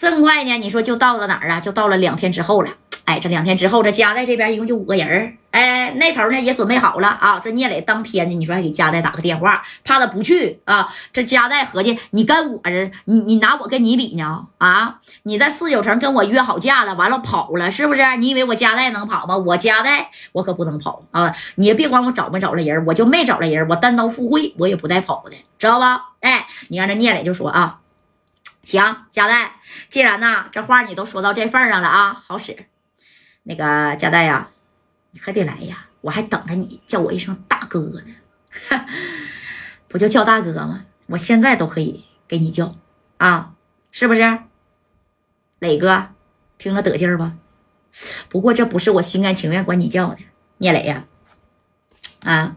这么快呢？你说就到了哪儿啊？就到了两天之后了。哎，这两天之后，这家代这边一共就五个人哎，那头呢也准备好了啊。这聂磊当天呢，你说还给家代打个电话，怕他不去啊。这家代合计，你跟我这，你你拿我跟你比呢？啊，你在四九城跟我约好架了，完了跑了，是不是？你以为我家代能跑吗？我家代我可不能跑啊！你也别管我找没找了人，我就没找了人，我单刀赴会，我也不带跑的，知道吧？哎，你看这聂磊就说啊，行，家代，既然呢这话你都说到这份上了啊，好使。那个佳代呀，你可得来呀！我还等着你叫我一声大哥呢，不就叫大哥吗？我现在都可以给你叫啊，是不是？磊哥，听了得劲儿吧？不过这不是我心甘情愿管你叫的，聂磊呀，啊，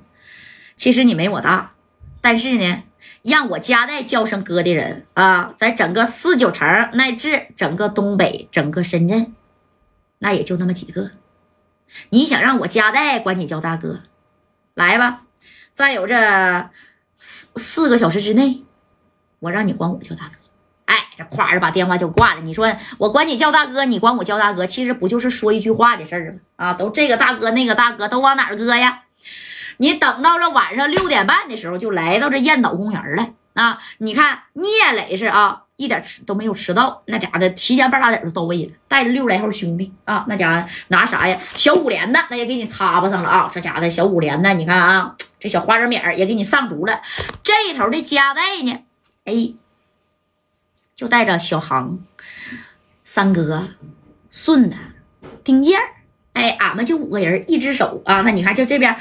其实你没我大，但是呢，让我家代叫声哥的人啊，在整个四九城乃至整个东北、整个深圳。那也就那么几个，你想让我家代管你叫大哥，来吧。再有这四四个小时之内，我让你管我叫大哥。哎，这夸着把电话就挂了。你说我管你叫大哥，你管我叫大哥，其实不就是说一句话的事儿吗？啊，都这个大哥那个大哥都往哪儿搁呀？你等到这晚上六点半的时候，就来到这雁岛公园了。啊，你看聂磊是啊。一点迟都没有迟到，那家伙的提前半拉点就到位了，带着六十来号兄弟啊，那家伙拿啥呀？小五连的那也给你插巴上了啊！这家伙的小五连的，你看啊，这小花生米也给你上足了。这头的家代呢，哎，就带着小航、三哥、顺子、丁健哎，俺们就五个人，一只手啊。那你看，就这边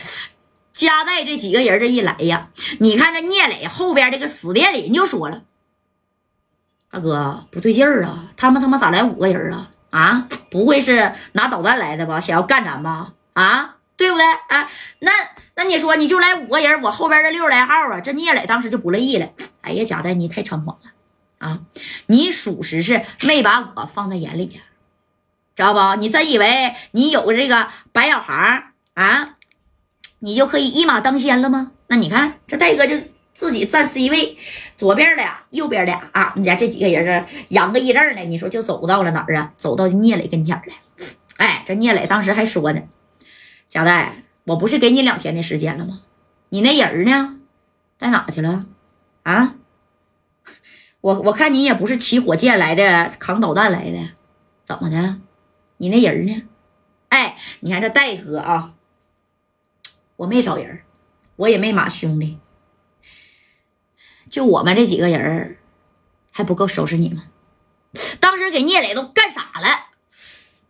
家代这几个人这一来呀，你看这聂磊后边这个史殿林就说了。大哥不对劲儿啊！他们他妈咋来五个人啊？啊，不会是拿导弹来的吧？想要干咱吧？啊，对不对？哎，那那你说你就来五个人，我后边这六十来号啊，这聂磊当时就不乐意了。哎呀，贾代你太猖狂了啊！你属实是没把我放在眼里呀，知道不？你真以为你有这个白小航啊，你就可以一马当先了吗？那你看这戴哥就。自己站 C 位，左边俩，右边俩啊！你家这几个人这扬个一阵呢，你说就走到了哪儿啊？走到聂磊跟前了。哎，这聂磊当时还说呢：“贾代，我不是给你两天的时间了吗？你那人呢？在哪去了？啊？我我看你也不是骑火箭来的，扛导弹来的，怎么的？你那人呢？哎，你看这戴哥啊，我没找人，我也没马兄弟。”就我们这几个人还不够收拾你们。当时给聂磊都干傻了，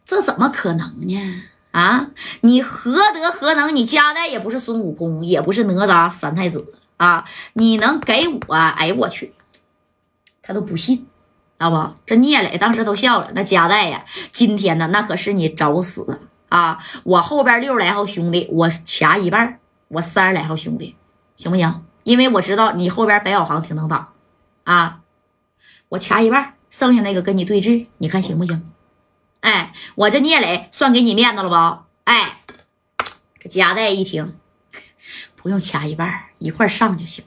这怎么可能呢？啊，你何德何能？你家代也不是孙悟空，也不是哪吒三太子啊！你能给我？哎呦我去，他都不信，知道不？这聂磊当时都笑了。那家代呀，今天呢，那可是你找死啊！我后边六十来号兄弟，我掐一半，我三十来号兄弟，行不行？因为我知道你后边白小航挺能打，啊，我掐一半，剩下那个跟你对峙，你看行不行？哎，我这聂磊算给你面子了吧？哎，这夹带一听，不用掐一半，一块上就行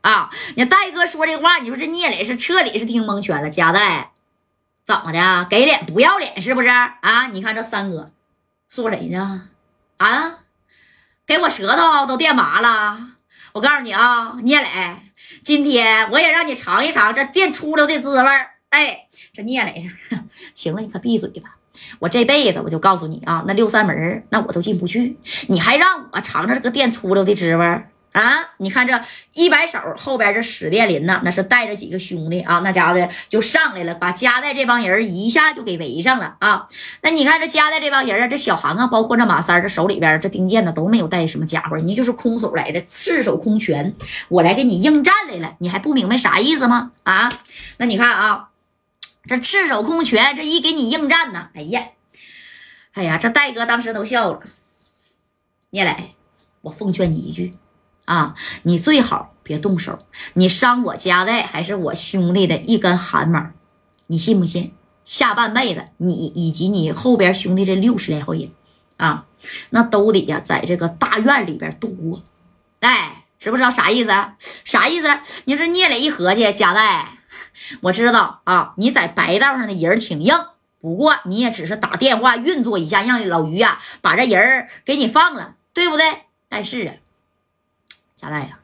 啊！你戴哥说这话，你说这聂磊是彻底是听蒙圈了。夹带怎么的？给脸不要脸是不是？啊，你看这三哥说谁呢？啊，给我舌头都电麻了。我告诉你啊，聂磊，今天我也让你尝一尝这电出溜的滋味儿。哎，这聂磊，行了，你可闭嘴吧。我这辈子我就告诉你啊，那六扇门那我都进不去，你还让我尝尝这个电出溜的滋味。啊！你看这一摆手，后边这史殿林呢，那是带着几个兄弟啊，那家伙的就上来了，把加代这帮人一下就给围上了啊！那你看这加代这帮人啊，这小韩啊，包括这马三这手里边这丁健呢，都没有带什么家伙，你就是空手来的，赤手空拳，我来给你应战来了，你还不明白啥意思吗？啊！那你看啊，这赤手空拳，这一给你应战呢，哎呀，哎呀，这戴哥当时都笑了。聂磊，我奉劝你一句。啊，你最好别动手，你伤我家代还是我兄弟的一根汗毛，你信不信？下半辈子你以及你后边兄弟这六十来号人啊，那都得呀，在这个大院里边度过。哎，知不知道啥意思？啥意思？你这聂磊一合计，家代我知道啊，你在白道上的人挺硬，不过你也只是打电话运作一下，让老于呀把这人给你放了，对不对？但是啊，贾代呀，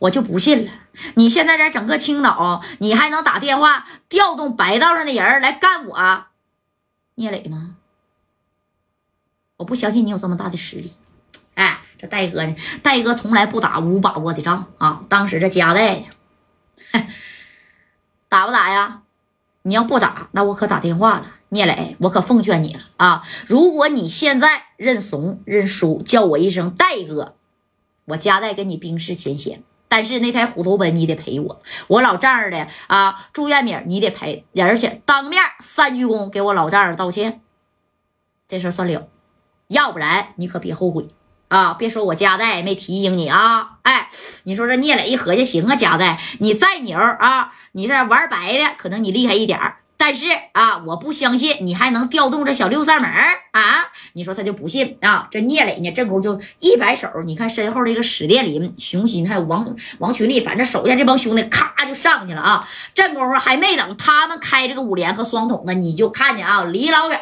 我就不信了，你现在在整个青岛，你还能打电话调动白道上的人来干我聂磊吗？我不相信你有这么大的实力。哎，这戴哥呢？戴哥从来不打无把握的仗啊！当时这加代呢？打不打呀？你要不打，那我可打电话了。聂磊，我可奉劝你了啊！如果你现在认怂认输，叫我一声戴哥，我加代跟你冰释前嫌。但是那台虎头奔你得赔我，我老丈人的啊，住院名你得赔，而且当面三鞠躬给我老丈人道歉，这事算了。要不然你可别后悔。啊！别说我加代没提醒你啊！哎，你说这聂磊一合计，行啊，加代，你再牛啊，你这玩白的，可能你厉害一点但是啊，我不相信你还能调动这小六扇门啊！你说他就不信啊？这聂磊呢，这功夫就一摆手，你看身后这个史殿林、熊心还有王王群力，反正手下这帮兄弟咔就上去了啊！这功夫还没等他们开这个五连和双筒呢，你就看见啊，离老远